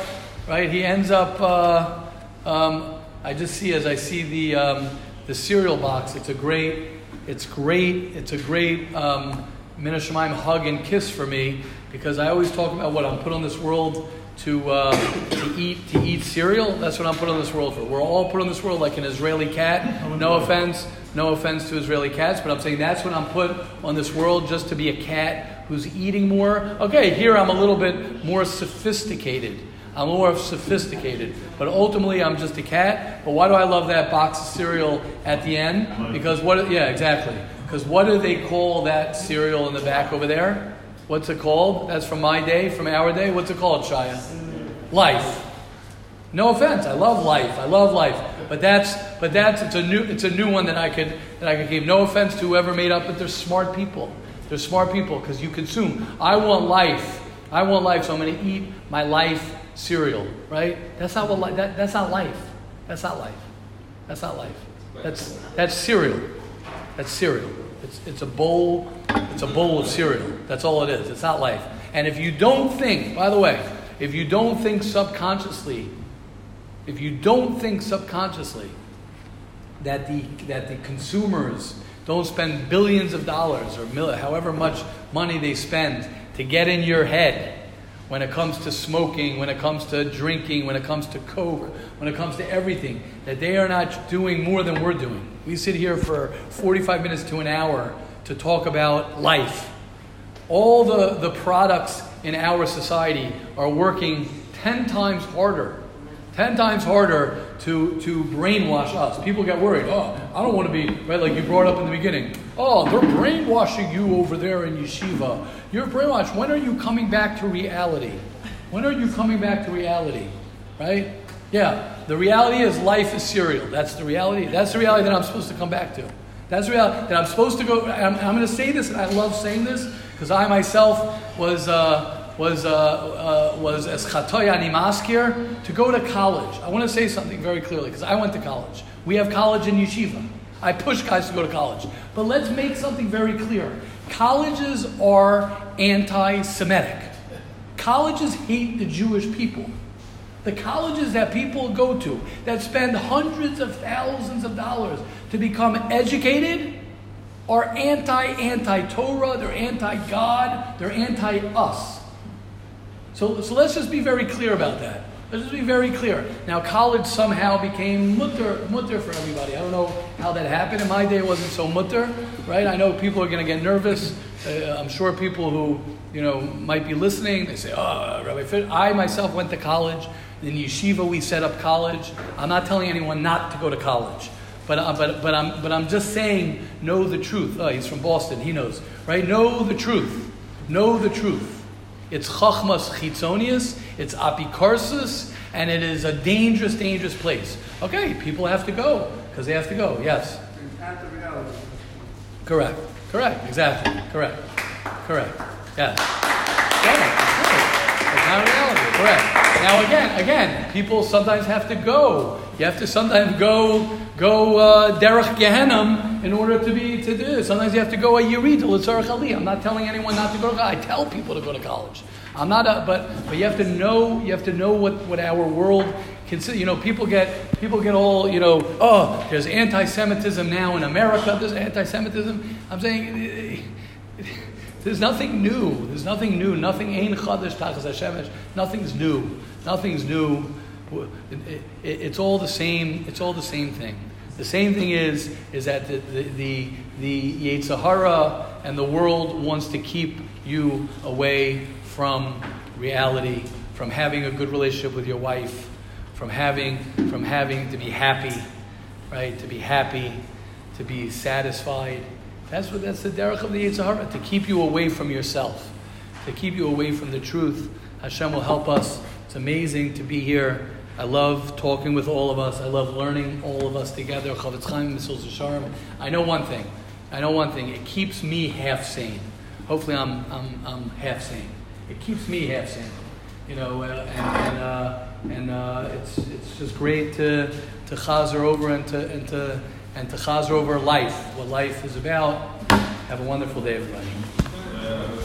right? He ends up. Uh, um, I just see as I see the um, the cereal box. It's a great. It's great. It's a great um, Minashamayim hug and kiss for me because I always talk about what I'm put on this world to, uh, to eat to eat cereal. That's what I'm put on this world for. We're all put on this world like an Israeli cat. No offense, no offense to Israeli cats, but I'm saying that's what I'm put on this world just to be a cat who's eating more. Okay, here I'm a little bit more sophisticated. I'm more sophisticated, but ultimately I'm just a cat. But why do I love that box of cereal at the end? Because what? Yeah, exactly. Because what do they call that cereal in the back over there? What's it called? That's from my day, from our day. What's it called, Shia? Life. No offense, I love life. I love life. But that's but that's it's a new it's a new one that I could that I could give. No offense to whoever made up, but they're smart people. They're smart people because you consume. I want life. I want life, so I'm going to eat my life cereal. Right? That's not what li- that, that's not life. That's not life. That's not life. That's that's cereal. That's cereal. It's, it's a bowl. It's a bowl of cereal. That's all it is. It's not life. And if you don't think, by the way, if you don't think subconsciously, if you don't think subconsciously that the that the consumers don't spend billions of dollars or however much money they spend to get in your head when it comes to smoking, when it comes to drinking, when it comes to coke, when it comes to everything, that they are not doing more than we're doing. We sit here for 45 minutes to an hour to talk about life. All the, the products in our society are working 10 times harder, 10 times harder to, to brainwash us. People get worried. Oh, I don't want to be, right, like you brought up in the beginning. Oh, they're brainwashing you over there in yeshiva. You're brainwashed. When are you coming back to reality? When are you coming back to reality? Right? Yeah, the reality is life is cereal. That's the reality. That's the reality that I'm supposed to come back to. That's reality that I'm supposed to go. I'm, I'm going to say this, and I love saying this because I myself was uh, was uh, uh, was as maskir to go to college. I want to say something very clearly because I went to college. We have college in yeshiva. I push guys to go to college, but let's make something very clear. Colleges are anti-Semitic. Colleges hate the Jewish people. The colleges that people go to that spend hundreds of thousands of dollars to become educated are anti anti Torah, they're anti God, they're anti us. So, so let's just be very clear about that. Let's just be very clear. Now, college somehow became mutter, mutter for everybody. I don't know how that happened. In my day, it wasn't so mutter, right? I know people are going to get nervous. Uh, I'm sure people who, you know, might be listening, they say, oh, Rabbi Fit. I myself went to college. In yeshiva, we set up college. I'm not telling anyone not to go to college. But, uh, but, but, I'm, but I'm just saying, know the truth. Oh, he's from Boston, he knows, right? Know the truth. Know the truth. It's chachmas chitzonius, it's apikarsis, and it is a dangerous, dangerous place. Okay, people have to go because they have to go. Yes. Correct. Correct. Exactly. Correct. Correct. Yes. Yeah. It's not reality. Correct. Now again, again, people sometimes have to go. You have to sometimes go go uh, derech Gehenim in order to be to do. Sometimes you have to go a yirid l'tzarech ali. I'm not telling anyone not to go to college. I tell people to go to college. I'm not, a, but but you have to know you have to know what, what our world consider. You know, people get people get all you know. Oh, there's anti-Semitism now in America. There's anti-Semitism. I'm saying. There's nothing new. There's nothing new. Nothing ein chadash tachas hashemesh. Nothing's new. Nothing's new. It, it, it's all the same. It's all the same thing. The same thing is is that the the the, the and the world wants to keep you away from reality, from having a good relationship with your wife, from having from having to be happy, right? To be happy, to be satisfied. That's what that's the derech of the Yetzer Hara, to keep you away from yourself. to keep you away from the truth. Hashem will help us. It's amazing to be here. I love talking with all of us. I love learning all of us together. Chofetz Chaim. I know one thing. I know one thing. It keeps me half sane. Hopefully, I'm, I'm, I'm half sane. It keeps me half sane. You know, uh, and, and, uh, and uh, it's, it's just great to, to chazer over and to, and, to, and to chazer over life, what life is about. Have a wonderful day, everybody.